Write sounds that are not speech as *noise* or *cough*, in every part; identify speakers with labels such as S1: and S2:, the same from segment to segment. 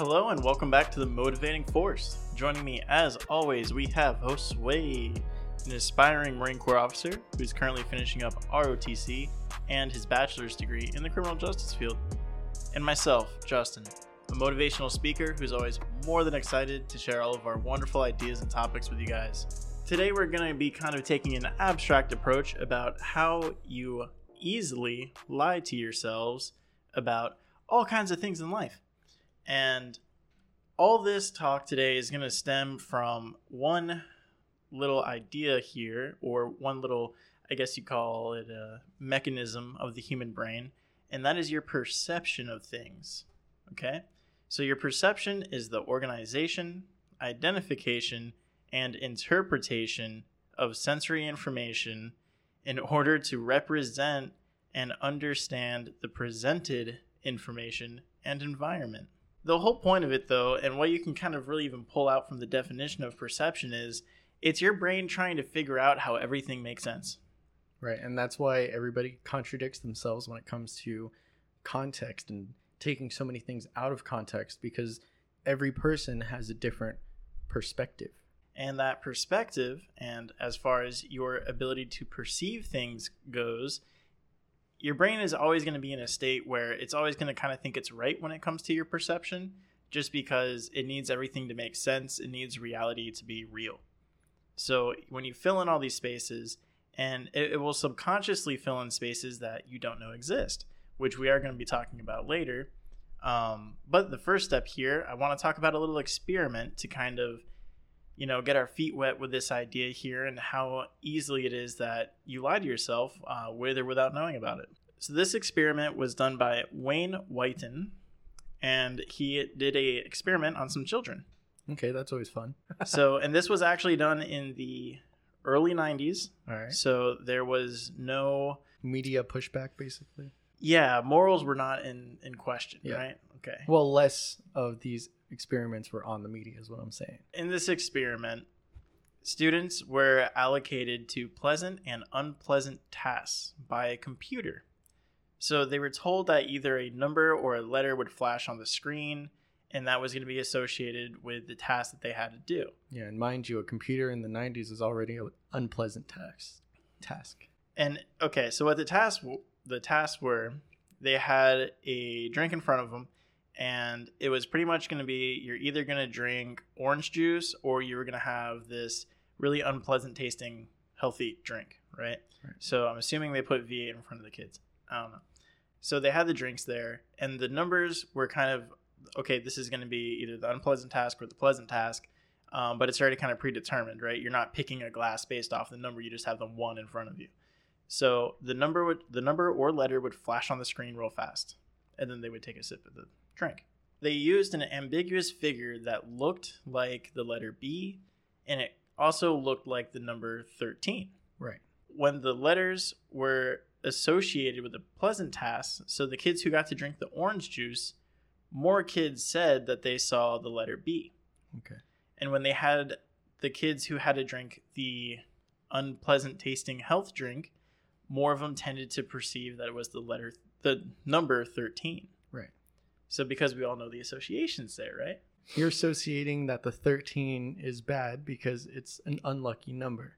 S1: Hello and welcome back to the Motivating Force. Joining me, as always, we have Josue, an aspiring Marine Corps officer who's currently finishing up ROTC and his bachelor's degree in the criminal justice field, and myself, Justin, a motivational speaker who's always more than excited to share all of our wonderful ideas and topics with you guys. Today, we're going to be kind of taking an abstract approach about how you easily lie to yourselves about all kinds of things in life. And all this talk today is going to stem from one little idea here, or one little, I guess you call it a mechanism of the human brain, and that is your perception of things. Okay? So, your perception is the organization, identification, and interpretation of sensory information in order to represent and understand the presented information and environment. The whole point of it, though, and what you can kind of really even pull out from the definition of perception is it's your brain trying to figure out how everything makes sense.
S2: Right. And that's why everybody contradicts themselves when it comes to context and taking so many things out of context because every person has a different perspective.
S1: And that perspective, and as far as your ability to perceive things goes, your brain is always going to be in a state where it's always going to kind of think it's right when it comes to your perception, just because it needs everything to make sense. It needs reality to be real. So when you fill in all these spaces, and it, it will subconsciously fill in spaces that you don't know exist, which we are going to be talking about later. Um, but the first step here, I want to talk about a little experiment to kind of you know, get our feet wet with this idea here and how easily it is that you lie to yourself uh, with or without knowing about it. So this experiment was done by Wayne Whiten, and he did a experiment on some children.
S2: Okay, that's always fun. *laughs*
S1: so, and this was actually done in the early 90s.
S2: All right.
S1: So there was no
S2: Media pushback, basically.
S1: yeah, morals were not in in question,
S2: Yeah.
S1: right? Okay.
S2: Well, less of these experiments were on the media, is what I'm saying.
S1: in this experiment, students were allocated to pleasant and unpleasant tasks by a computer. So they were told that either a number or a letter would flash on the screen, and that was going to be associated with the task that they had to do.
S2: Yeah, and mind you, a computer in the 90s is already an unpleasant task. Task.
S1: And okay, so what the tasks the tasks were, they had a drink in front of them, and it was pretty much going to be you're either going to drink orange juice or you were going to have this really unpleasant tasting healthy drink, right?
S2: Right.
S1: So I'm assuming they put V8 in front of the kids. I don't know. So they had the drinks there, and the numbers were kind of okay. This is going to be either the unpleasant task or the pleasant task. Um, but it's already kind of predetermined, right? You're not picking a glass based off the number; you just have the one in front of you. So the number would the number or letter would flash on the screen real fast, and then they would take a sip of the drink. They used an ambiguous figure that looked like the letter B, and it also looked like the number 13.
S2: Right.
S1: When the letters were associated with a pleasant task, so the kids who got to drink the orange juice, more kids said that they saw the letter B.
S2: Okay.
S1: And when they had the kids who had to drink the unpleasant tasting health drink, more of them tended to perceive that it was the letter, the number 13.
S2: Right.
S1: So because we all know the associations there, right?
S2: You're associating that the 13 is bad because it's an unlucky number.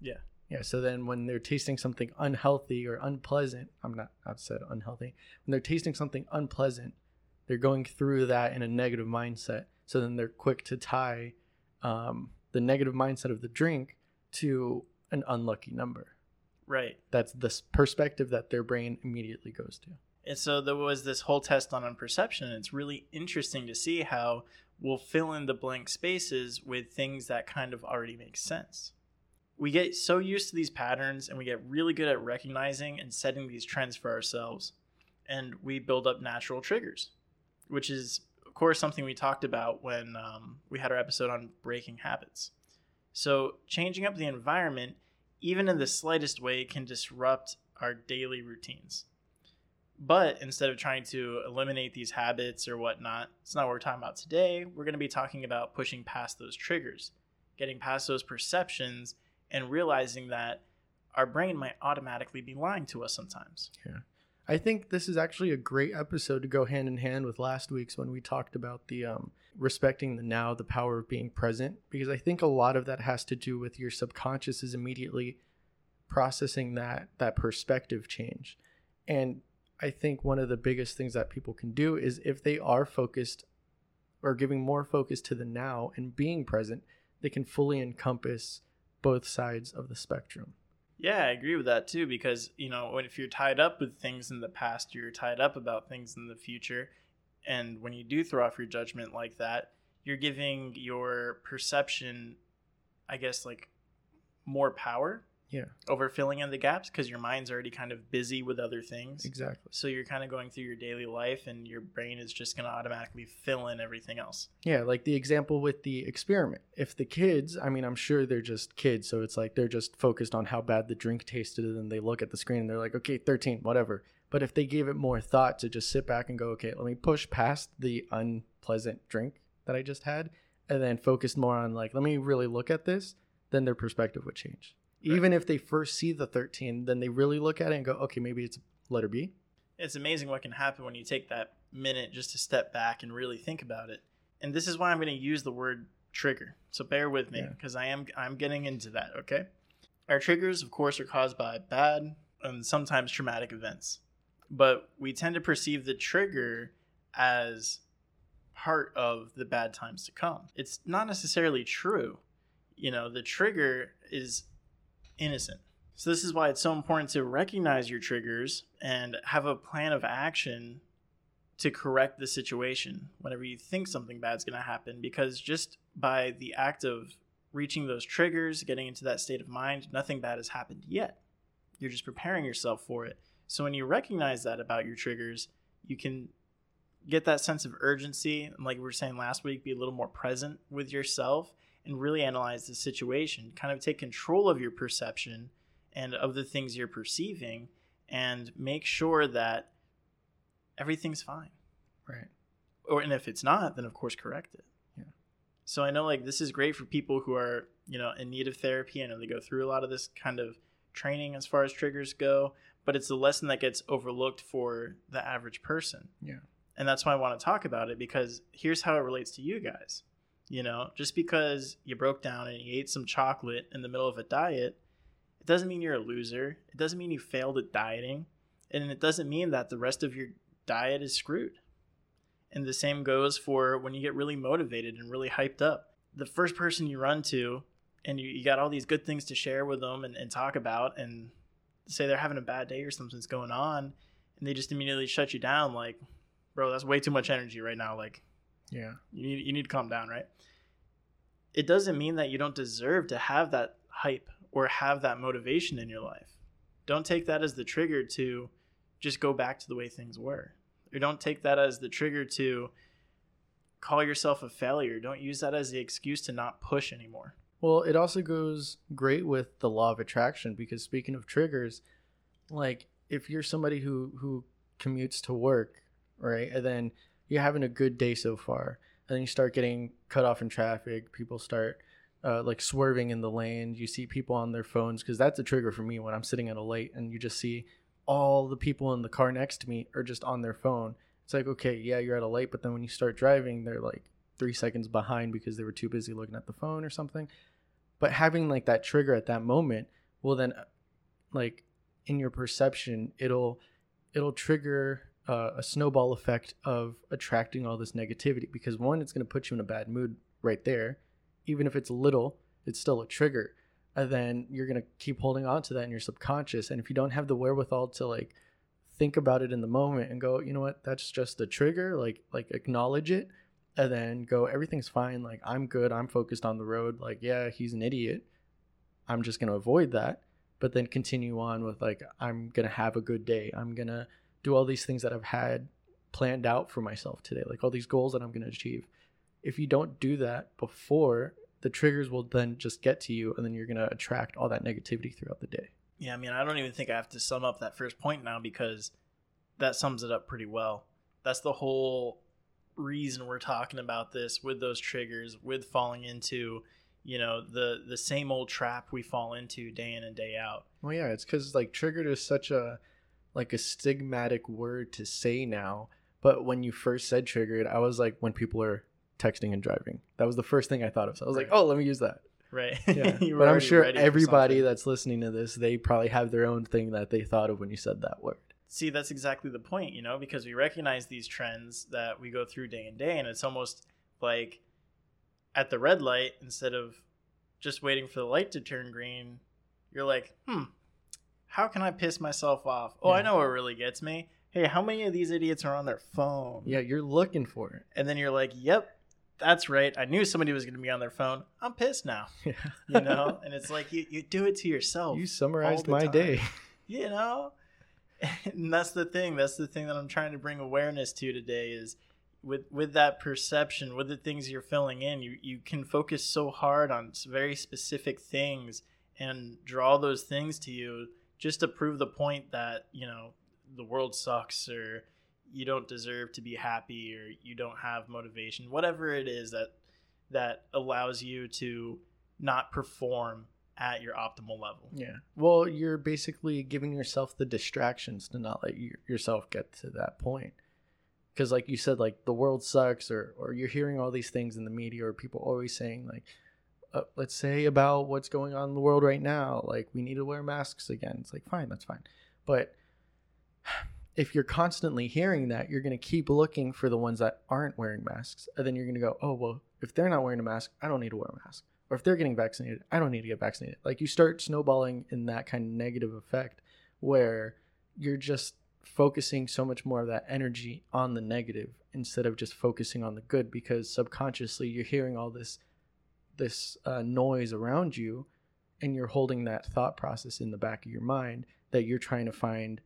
S1: Yeah.
S2: Yeah, so then when they're tasting something unhealthy or unpleasant, I'm not I've said unhealthy. When they're tasting something unpleasant, they're going through that in a negative mindset. So then they're quick to tie um, the negative mindset of the drink to an unlucky number.
S1: Right.
S2: That's the perspective that their brain immediately goes to.
S1: And so there was this whole test on perception. It's really interesting to see how we'll fill in the blank spaces with things that kind of already make sense. We get so used to these patterns and we get really good at recognizing and setting these trends for ourselves. And we build up natural triggers, which is, of course, something we talked about when um, we had our episode on breaking habits. So, changing up the environment, even in the slightest way, can disrupt our daily routines. But instead of trying to eliminate these habits or whatnot, it's not what we're talking about today. We're going to be talking about pushing past those triggers, getting past those perceptions, and realizing that our brain might automatically be lying to us sometimes. Yeah.
S2: I think this is actually a great episode to go hand in hand with last week's when we talked about the um, respecting the now, the power of being present, because I think a lot of that has to do with your subconscious is immediately processing that that perspective change. And I think one of the biggest things that people can do is if they are focused or giving more focus to the now and being present, they can fully encompass both sides of the spectrum.
S1: Yeah, I agree with that too because, you know, if you're tied up with things in the past, you're tied up about things in the future. And when you do throw off your judgment like that, you're giving your perception, I guess, like more power
S2: Yeah,
S1: over filling in the gaps because your mind's already kind of busy with other things.
S2: exactly.
S1: So you're kind of going through your daily life and your brain is just going to automatically fill in everything else.
S2: Yeah, like the example with the experiment. If the kids, I mean, I'm sure they're just kids, so it's like they're just focused on how bad the drink tasted, and then they look at the screen and they're like, okay, 13, whatever. But if they gave it more thought to just sit back and go, okay, let me push past the unpleasant drink that I just had, and then focus more on like, let me really look at this, then their perspective would change.
S1: Right.
S2: Even if they first see the 13, then they really look at it and go, okay, maybe it's letter B.
S1: It's amazing what can happen when you take that minute just to step back and really think about it. And this is why I'm going to use the word trigger. So bear with me
S2: Yeah.
S1: because I am I'm getting into that, okay? Our triggers of course are caused by bad and sometimes traumatic events. But we tend to perceive the trigger as part of the bad times to come. It's not necessarily true. You know, the trigger is innocent. So this is why it's so important to recognize your triggers and have a plan of action to correct the situation whenever you think something bad's going to happen because just by the act of reaching those triggers, getting into that state of mind, nothing bad has happened yet. You're just preparing yourself for it. So when you recognize that about your triggers, you can get that sense of urgency and like we were saying last week be a little more present with yourself and really analyze the situation kind of take control of your perception and of the things you're perceiving and make sure that everything's fine
S2: Right.
S1: or and if it's not then of course correct it
S2: Yeah.
S1: so i know like this is great for people who are you know in need of therapy i know they go through a lot of this kind of training as far as triggers go but it's a lesson that gets overlooked for the average person
S2: Yeah.
S1: and that's why i want to talk about it because here's how it relates to you guys you know just because you broke down and you ate some chocolate in the middle of a diet it doesn't mean you're a loser. It doesn't mean you failed at dieting. And it doesn't mean that the rest of your diet is screwed. And the same goes for when you get really motivated and really hyped up. The first person you run to and you, you got all these good things to share with them and, and talk about and say they're having a bad day or something's going on and they just immediately shut you down like bro that's way too much energy right now like
S2: Yeah.
S1: you need, you need to calm down right? It doesn't mean that you don't deserve to have that hype or have that motivation in your life. Don't take that as the trigger to just go back to the way things were. Or don't take that as the trigger to call yourself a failure. Don't use that as the excuse to not push anymore.
S2: Well, it also goes great with the law of attraction because speaking of triggers, like if you're somebody who who commutes to work, right, and then you're having a good day so far, and then you start getting cut off in traffic, people start uh, like swerving in the lane. You see people on their phones because that's a trigger for me when I'm sitting at a light and you just see all the people in the car next to me are just on their phone. It's like okay, yeah, you're at a light, but then when you start driving, they're like three seconds behind because they were too busy looking at the phone or something but having like that trigger at that moment will then uh, like in your perception it'll it'll trigger uh, a snowball effect of attracting all this negativity because one it's going to put you in a bad mood right there. Even if it's little it's still a trigger. And then you're going to keep holding on to that in your subconscious. And if you don't have the wherewithal to like think about it in the moment and go you know what? That's just a trigger like like acknowledge it and then go everything's fine. Like i'm good. I'm focused on the road. Like yeah he's an idiot. I'm just going to avoid that but then continue on with like i'm going to have a good day. I'm going to do all these things that i've had planned out for myself today like all these goals that i'm going to achieve if you don't do that before the triggers will then just get to you and then you're going to attract all that negativity throughout the day
S1: Yeah, I mean, I don't even think I have to sum up that first point now because that sums it up pretty well. That's the whole reason we're talking about this with those triggers, with falling into, you know, the the same old trap we fall into day in and day out.
S2: well yeah it's because like triggered is such a like a stigmatic word to say now. But when you first said triggered, I was like, when people are texting and driving, that was the first thing I thought of. So I was like, oh, let me use that.
S1: Right.
S2: Yeah. *laughs* But I'm sure everybody that's listening to this, they probably have their own thing that they thought of when you said that word.
S1: See, that's exactly the point, you know, because we recognize these trends that we go through day in day, and it's almost like at the red light, instead of just waiting for the light to turn green, you're like, hmm, how can I piss myself off? Oh, I know what really gets me. Hey, how many of these idiots are on their phone?
S2: Yeah, you're looking for it.
S1: And then you're like, yep, that's right. I knew somebody was going to be on their phone. I'm pissed now, *laughs*
S2: Yeah.
S1: you know? and it's like, you, you do it to yourself.
S2: you summarized my
S1: time.
S2: day. *laughs*
S1: you know *laughs* and that's the thing that's the thing that i'm trying to bring awareness to today is with with that perception with the things you're filling in you you can focus so hard on very specific things and draw those things to you just to prove the point that you know the world sucks or you don't deserve to be happy or you don't have motivation whatever it is that that allows you to not perform at your optimal level
S2: Yeah. Well, you're basically giving yourself the distractions to not let you, yourself get to that point. Because, like you said, like the world sucks, or or you're hearing all these things in the media, or people always saying like, uh, let's say about what's going on in the world right now, like we need to wear masks again. It's like fine, that's fine, but *sighs* if you're constantly hearing that, you're going to keep looking for the ones that aren't wearing masks, and then you're going to go, oh well, if they're not wearing a mask, I don't need to wear a mask or if they're getting vaccinated, I don't need to get vaccinated. Like you start snowballing in that kind of negative effect where you're just focusing so much more of that energy on the negative instead of just focusing on the good because subconsciously you're hearing all this this uh, noise around you and you're holding that thought process in the back of your mind that you're trying to find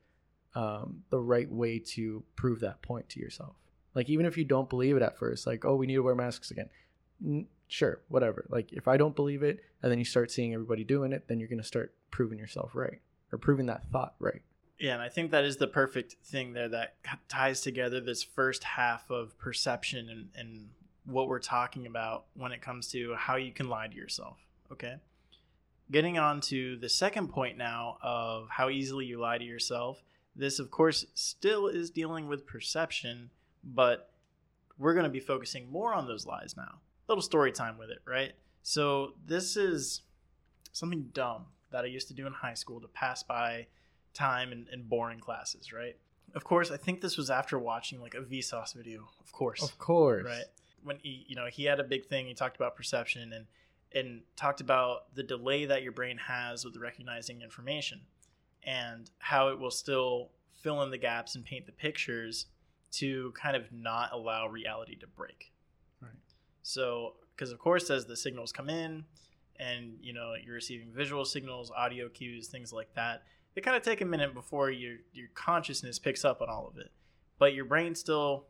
S2: um, the right way to prove that point to yourself like even if you don't believe it at first like oh we need to wear masks again N- sure, whatever. Like if I don't believe it and then you start seeing everybody doing it, then you're going to start proving yourself right or proving that thought right.
S1: Yeah, and I think that is the perfect thing there that ties together this first half of perception and, and what we're talking about when it comes to how you can lie to yourself. Okay. Getting on to the second point now of how easily you lie to yourself. This, of course, still is dealing with perception, but we're going to be focusing more on those lies now. little story time with it, right? So, this is something dumb that I used to do in high school to pass by time in, in boring classes, right? Of course, I think this was after watching like a Vsauce video, of course,
S2: Of course.
S1: right? When he, you know, he had a big thing. He talked about perception and and talked about the delay that your brain has with recognizing information and how it will still fill in the gaps and paint the pictures to kind of not allow reality to break.
S2: Right.
S1: So, because of course, as the signals come in, and you know you're receiving visual signals, audio cues, things like that, they kind of take a minute before your your consciousness picks up on all of it. But your brain still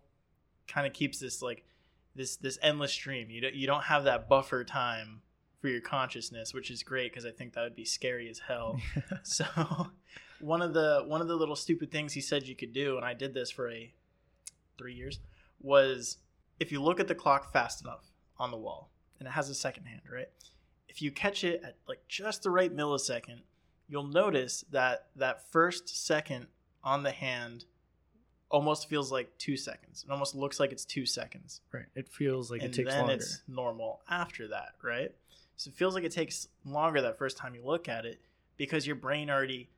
S1: kind of keeps this like this this endless stream. You don't you don't have that buffer time for your consciousness, which is great because I think that would be scary as hell. *laughs* so *laughs* one of the one of the little stupid things he said you could do, and I did this for a three years, was if you look at the clock fast enough on the wall, and it has a second hand, right? If you catch it at like just the right millisecond, you'll notice that that first second on the hand almost feels like two seconds. It almost looks like it's two seconds
S2: right. It feels like
S1: and
S2: it takes
S1: then
S2: longer.
S1: it's normal after that, right? So it feels like it takes longer that first time you look at it because your brain already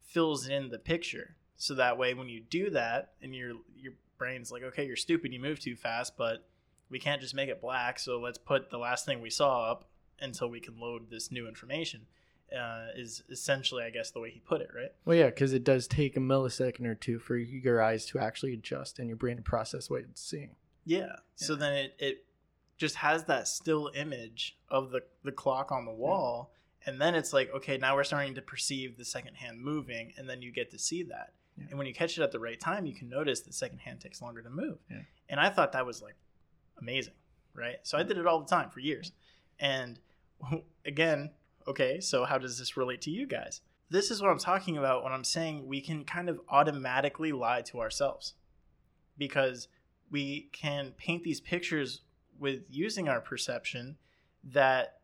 S1: fills in the picture. So that way, when you do that, and your your brain's like, okay, you're stupid, you move too fast, but we can't just make it black. So let's put the last thing we saw up until we can load this new information. Uh, is essentially, I guess, the way he put it, right?
S2: Well, yeah, because it does take a millisecond or two for your eyes to actually adjust and your brain to process what it's seeing.
S1: Yeah. So then it, it just has that still image of the, the clock on the wall. And then it's like, okay, now we're starting to perceive the second hand moving. And then you get to see that.
S2: Yeah.
S1: And when you catch it at the right time, you can notice the second hand takes longer to move.
S2: Yeah.
S1: And I thought that was like amazing. Right. So I did it all the time for years. And *laughs* again, okay, so how does this relate to you guys? This is what I'm talking about when I'm saying we can kind of automatically lie to ourselves because we can paint these pictures with using our perception that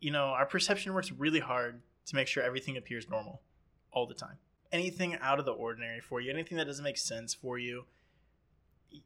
S1: you know our perception works really hard to make sure everything appears normal all the time anything out of the ordinary for you, anything that doesn't make sense for you,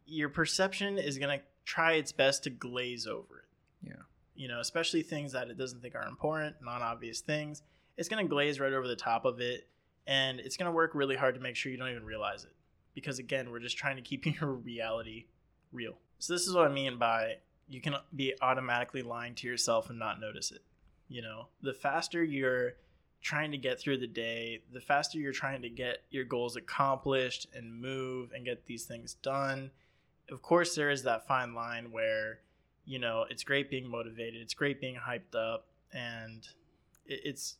S1: your perception is going to try its best to glaze over it.
S2: Yeah.
S1: You know, especially things that it doesn't think are important, non obvious things. It's going to glaze right over the top of it. And it's going to work really hard to make sure you don't even realize it. Because again, we're just trying to keep *laughs* your reality real. So, this is what I mean by you can be automatically lying to yourself and not notice it. You know, the faster you're trying to get through the day, the faster you're trying to get your goals accomplished and move and get these things done. Of course, there is that fine line where, you know, it's great being motivated, it's great being hyped up, and it, it's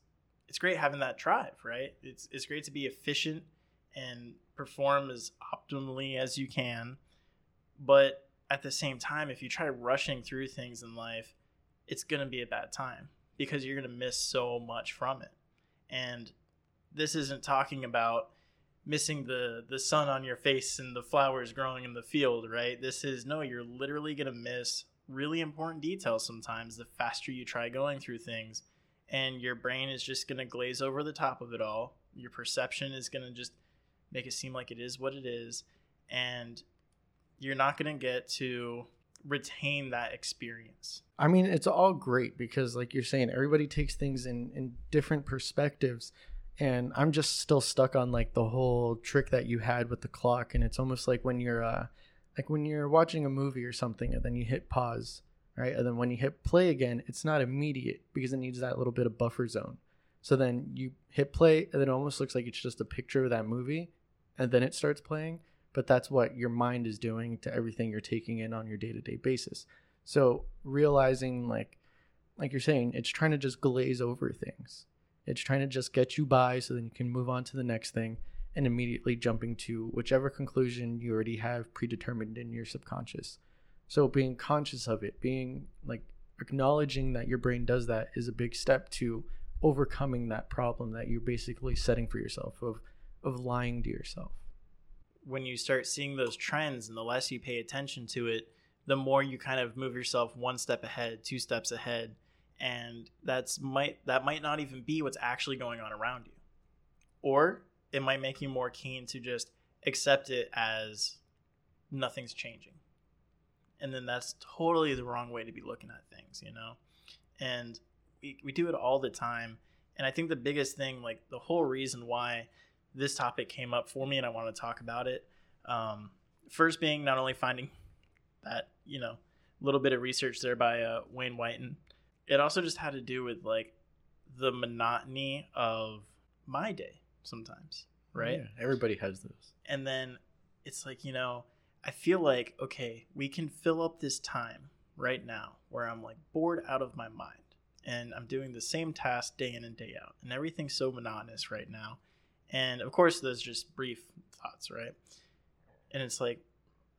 S1: it's great having that drive, right? It's it's great to be efficient and perform as optimally as you can, but at the same time, if you try rushing through things in life, it's gonna be a bad time because you're gonna miss so much from it and this isn't talking about missing the the sun on your face and the flowers growing in the field right this is no you're literally going to miss really important details sometimes the faster you try going through things and your brain is just going to glaze over the top of it all. Your perception is going to just make it seem like it is what it is and you're not going to get to retain that experience.
S2: I mean, it's all great because, like you're saying, everybody takes things in in different perspectives, and I'm just still stuck on like the whole trick that you had with the clock, and it's almost like when you're uh, like when you're watching a movie or something, and then you hit pause, right, and then when you hit play again, it's not immediate because it needs that little bit of buffer zone. So then you hit play, and it almost looks like it's just a picture of that movie, and then it starts playing. But that's what your mind is doing to everything you're taking in on your day to day basis. So realizing like like you're saying, it's trying to just glaze over things. It's trying to just get you by so then you can move on to the next thing and immediately jumping to whichever conclusion you already have predetermined in your subconscious. So being conscious of it, being like acknowledging that your brain does that is a big step to overcoming that problem that you're basically setting for yourself of of lying to yourself.
S1: when you start seeing those trends and the less you pay attention to it, the more you kind of move yourself one step ahead, two steps ahead, and that's might that might not even be what's actually going on around you. Or it might make you more keen to just accept it as nothing's changing. And then that's totally the wrong way to be looking at things, you know? And we, we do it all the time. And I think the biggest thing, like the whole reason why this topic came up for me and I want to talk about it. Um, first being not only finding that, you know, little bit of research there by uh, Wayne Whiten, it also just had to do with like the monotony of my day sometimes, oh, right?
S2: Yeah, everybody has those.
S1: And then it's like, you know, I feel like, okay, we can fill up this time right now where I'm like bored out of my mind and I'm doing the same task day in and day out. And everything's so monotonous right now. And of course, those are just brief thoughts, right? And it's like,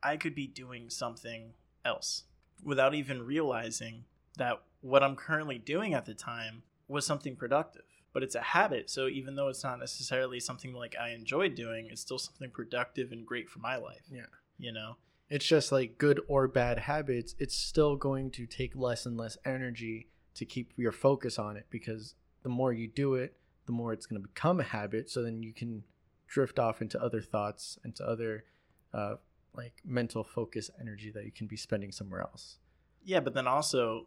S1: I could be doing something else without even realizing that what I'm currently doing at the time was something productive. But it's a habit. So even though it's not necessarily something like I enjoy doing, it's still something productive and great for my life.
S2: Yeah.
S1: You know?
S2: It's just like good or bad habits, it's still going to take less and less energy to keep your focus on it because the more you do it, the more it's going to become a habit. So then you can drift off into other thoughts, into other uh, like mental focus energy that you can be spending somewhere else.
S1: Yeah, but then also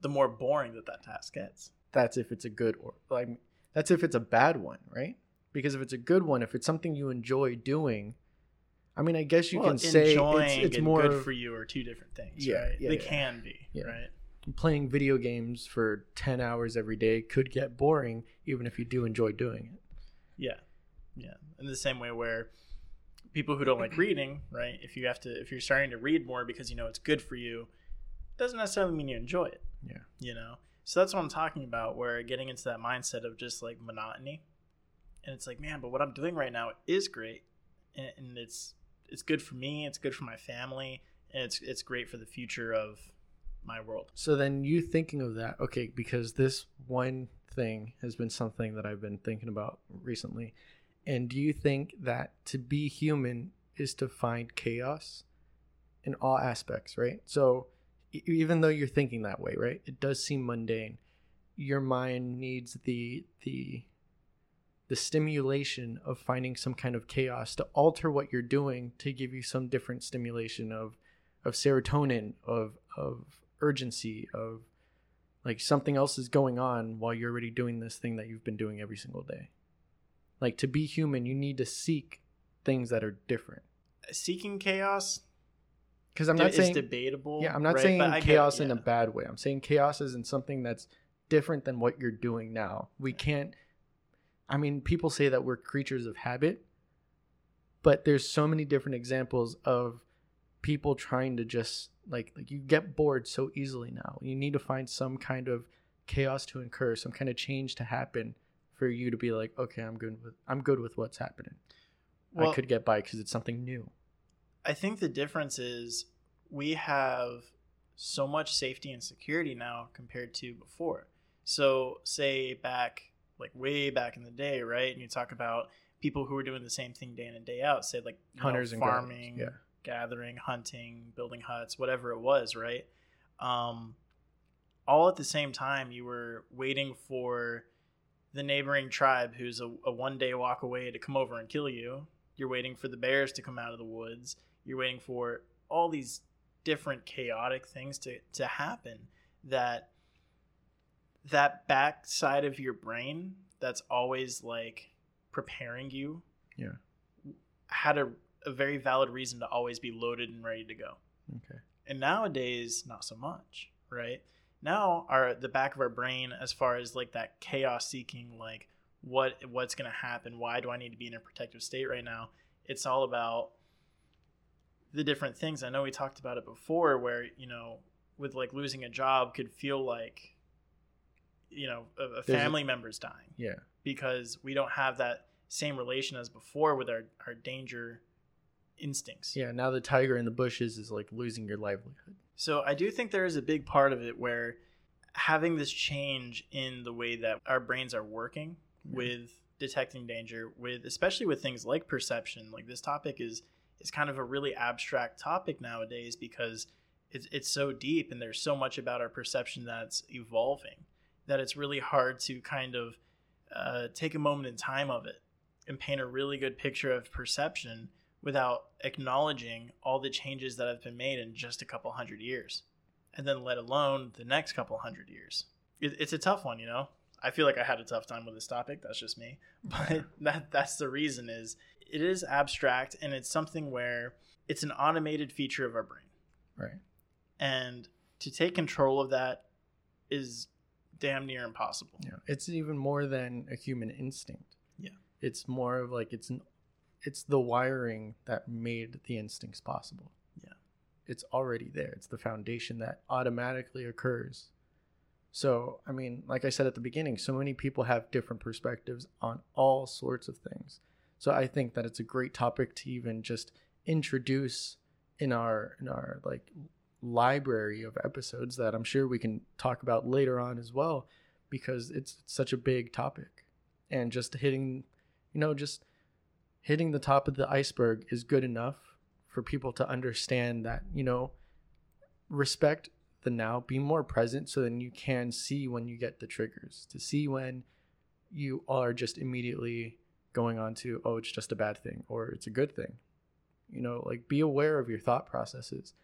S1: the more boring that that task gets.
S2: That's if it's a good or like that's if it's a bad one, right? Because if it's a good one, if it's something you enjoy doing, I mean, I guess you
S1: Well,
S2: can say it's, it's
S1: and
S2: more
S1: good for you are two different things,
S2: Yeah,
S1: right?
S2: yeah,
S1: they
S2: yeah.
S1: can be,
S2: Yeah.
S1: right?
S2: playing video games for 10 hours every day could get boring even if you do enjoy doing it.
S1: Yeah, yeah. In the same way where people who don't like reading, right? If you have to, if you're starting to read more because you know it's good for you, doesn't necessarily mean you enjoy it.
S2: Yeah.
S1: You know. So that's what I'm talking about. Where getting into that mindset of just like monotony, and it's like, man, but what I'm doing right now is great, and, and it's it's good for me. It's good for my family, and it's it's great for the future of my world.
S2: So then you thinking of that, okay, because this one thing has been something that I've been thinking about recently. And do you think that to be human is to find chaos in all aspects, right? So even though you're thinking that way, right? It does seem mundane. Your mind needs the the the stimulation of finding some kind of chaos to alter what you're doing to give you some different stimulation of of serotonin of of urgency of like something else is going on while you're already doing this thing that you've been doing every single day like to be human you need to seek things that are different
S1: Seeking chaos
S2: because i'm not
S1: is
S2: saying
S1: debatable.
S2: yeah i'm not
S1: right?
S2: saying
S1: But I get-
S2: chaos in a bad way. I'm saying chaos isn't something that's different than what you're doing now. We can't i mean people say that we're creatures of habit but there's so many different examples of people trying to just like like you get bored so easily now. You need to find some kind of chaos to incur some kind of change to happen for you to be like okay i'm good with i'm good with what's happening.
S1: Well,
S2: i could get by because it's something new
S1: I think the difference is we have so much safety and security now compared to before. So, say back, like way back in the day, right? And you talk about people who were doing the same thing day in and day out, say like know,
S2: hunters and
S1: farming,
S2: yeah
S1: gathering, hunting, building huts, whatever it was, right? Um, all at the same time, you were waiting for the neighboring tribe who's a, a one day walk away to come over and kill you. You're waiting for the bears to come out of the woods. You're waiting for all these different chaotic things to, to happen that that back side of your brain that's always like preparing you
S2: Yeah.
S1: had a, a very valid reason to always be loaded and ready to go
S2: okay
S1: and nowadays not so much right now our the back of our brain as far as like that chaos seeking like what what's going to happen why do i need to be in a protective state right now it's all about the different things i know we talked about it before where you know with like losing a job could feel like you know a, a
S2: There's a-
S1: family member's dying
S2: yeah
S1: because we don't have that same relation as before with our, our danger instincts
S2: Yeah, now the tiger in the bushes is like losing your livelihood.
S1: So I do think there is a big part of it where having this change in the way that our brains are working. With detecting danger, with especially with things like perception. Like this topic is is kind of a really abstract topic nowadays because it's it's so deep and there's so much about our perception that's evolving that it's really hard to kind of uh, take a moment in time of it and paint a really good picture of perception without acknowledging all the changes that have been made in just a couple hundred years and then let alone the next couple hundred years. It, it's a tough one you know i feel like i had a tough time with this topic that's just me *laughs* but that that's the reason is it is abstract and it's something where it's an automated feature of our brain
S2: Right.
S1: and to take control of that is damn near impossible
S2: Yeah. It's even more than a human instinct.
S1: Yeah.
S2: It's more of like it's an it's the wiring that made the instincts possible.
S1: Yeah.
S2: It's already there. It's the foundation that automatically occurs. So, I mean, like I said at the beginning, so many people have different perspectives on all sorts of things. So, I think that it's a great topic to even just introduce in our in our like library of episodes that I'm sure we can talk about later on as well because it's such a big topic. And just hitting, you know, just hitting the top of the iceberg is good enough for people to understand that, you know, respect the now, be more present so then you can see when you get the triggers, to see when you are just immediately going on to, oh, it's just a bad thing or it's a good thing. You know, like be aware of your thought processes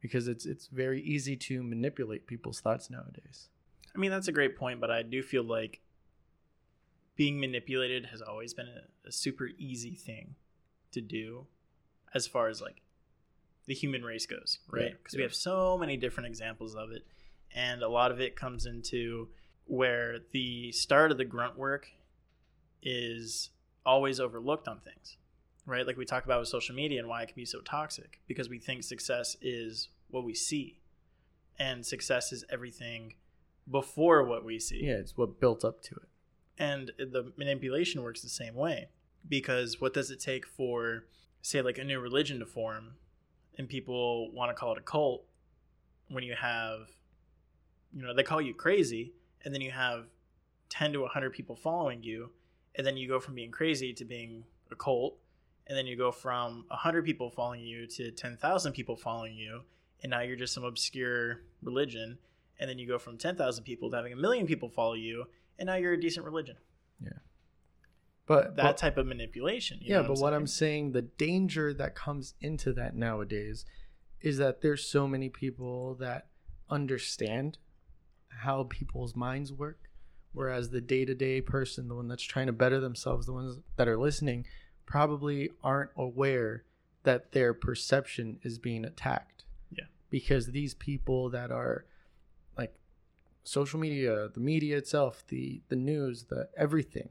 S2: because it's it's very easy to manipulate people's thoughts nowadays.
S1: I mean, that's a great point, but I do feel like being manipulated has always been a, a super easy thing to do as far as like the human race goes, right?
S2: Yeah,
S1: Because we have so many different examples of it. And a lot of it comes into where the start of the grunt work is always overlooked on things, right? Like we talk about with social media and why it can be so toxic because we think success is what we see. And success is everything before what we see.
S2: Yeah, it's what built up to it.
S1: And the manipulation works the same way because what does it take for, say, like a new religion to form and people want to call it a cult when you have, you know, they call you crazy and then you have 10 to 100 people following you and then you go from being crazy to being a cult and then you go from 100 people following you to 10,000 people following you and now you're just some obscure religion and then you go from 10,000 people to having a million people follow you and now you're a decent religion.
S2: But
S1: that
S2: but-
S1: type of manipulation. you
S2: yeah, but what I'm
S1: saying?
S2: saying, the danger that comes into that nowadays is that there's so many people that understand how people's minds work, whereas the day to day person, the one that's trying to better themselves, the ones that are listening, probably aren't aware that their perception is being attacked.
S1: Yeah.
S2: Because these people that are like social media, the media itself, the the news, the everything,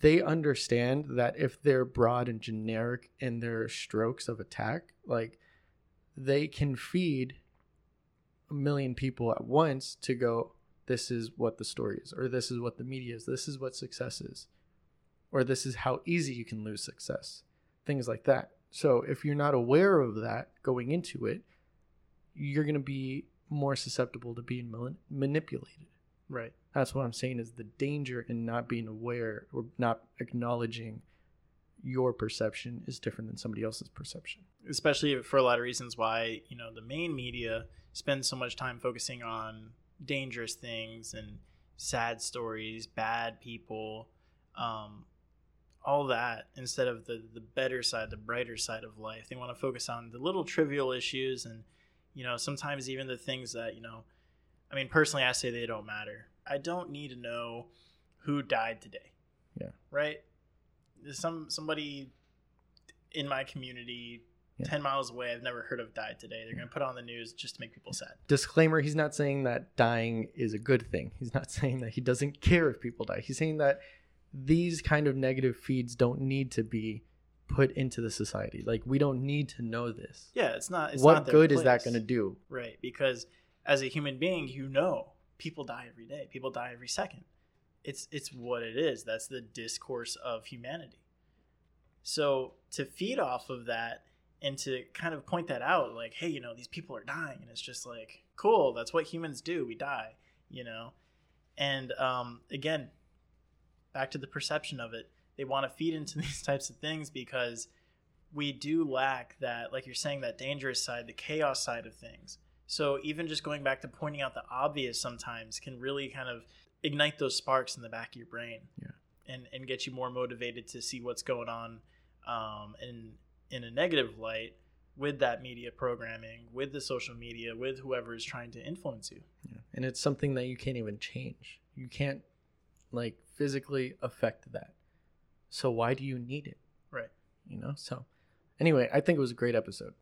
S2: they understand that if they're broad and generic in their strokes of attack, like they can feed a million people at once to go, this is what the story is, or this is what the media is, this is what success is, or this is how easy you can lose success, things like that. So if you're not aware of that going into it, you're going to be more susceptible to being manipulated.
S1: Right.
S2: That's what I'm saying is the danger in not being aware or not acknowledging your perception is different than somebody else's perception.
S1: especially for a lot of reasons why you know the main media spends so much time focusing on dangerous things and sad stories bad people um, all that instead of the the better side the brighter side of life they want to focus on the little trivial issues and you know sometimes even the things that you know i mean personally i say they don't matter i don't need to know who died today
S2: Yeah.
S1: right some somebody in my community
S2: Yeah.
S1: 10 miles away I've never heard of died today. They're going to put on the news just to make people sad.
S2: Disclaimer, he's not saying that dying is a good thing. He's not *laughs* saying that he doesn't care if people die. He's saying that these kind of negative feeds don't need to be put into the society. Like we don't need to know this.
S1: Yeah, it's not it's
S2: what
S1: not
S2: good is that going to do?
S1: Right, because as a human being, you know, people die every day. People die every second. It's it's what it is. That's the discourse of humanity. So to feed off of that and to kind of point that out, like, hey, you know, these people are dying, and it's just like, cool, that's what humans do. We die, you know. And um, again, back to the perception of it, they want to feed into *laughs* these types of things because we do lack that, like you're saying, that dangerous side, the chaos side of things. So even just going back to pointing out the obvious sometimes can really kind of ignite those sparks in the back of your brain.
S2: Yeah.
S1: And, and get you more motivated to see what's going on um, in in a negative light with that media programming, with the social media, with whoever is trying to influence you.
S2: Yeah. And it's something that you can't even change. You can't like physically affect that. So why do you need it?
S1: Right.
S2: You know? So anyway, I think it was a great episode.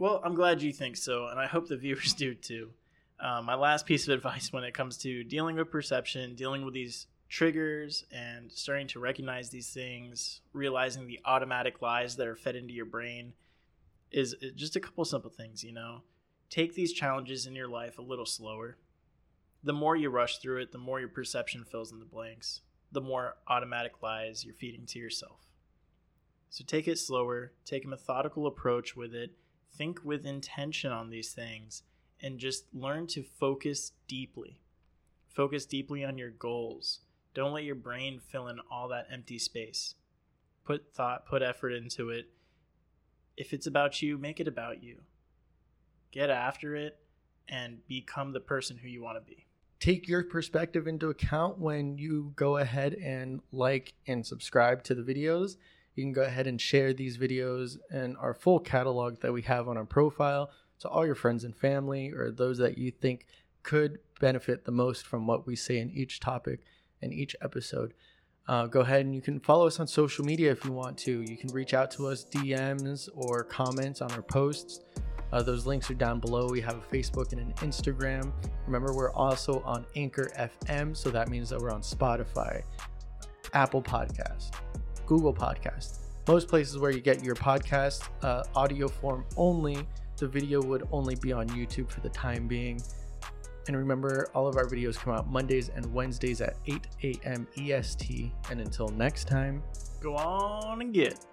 S1: Well, I'm glad you think so, and I hope the viewers *laughs* do too. Um, my last piece of *laughs* advice when it comes to dealing with perception, dealing with these triggers, and starting to recognize these things, realizing the automatic lies that are fed into your brain, is is just a couple simple things. You know, take these challenges in your life a little slower. The more you rush through it, the more your perception fills in the blanks. The more automatic lies you're feeding to yourself. So take it slower, take a methodical approach with it, think with intention on these things, and just learn to focus deeply. Focus deeply on your goals. Don't let your brain fill in all that empty space. Put thought, put effort into it. If it's about you, make it about you. Get after it and become the person who you want to be.
S2: take your perspective into account when you go ahead and like and subscribe to the videos. You can go ahead and share these videos and our full catalog that we have on our profile to all your friends and family or those that you think could benefit the most from what we say in each topic and each episode. Uh, go ahead and you can follow us on social media if you want to. You can reach out to us DMs or comments on our posts. Uh, those links are down below. We have a Facebook and an Instagram. Remember, we're also on Anchor FM, so that means that we're on Spotify, Apple Podcast, Google Podcast, most places where you get your podcast, uh, audio form only. The video would only be on YouTube for the time being. And remember, all of our videos come out Mondays and Wednesdays at 8 a.m. EST. And until next time,
S1: Go on and get.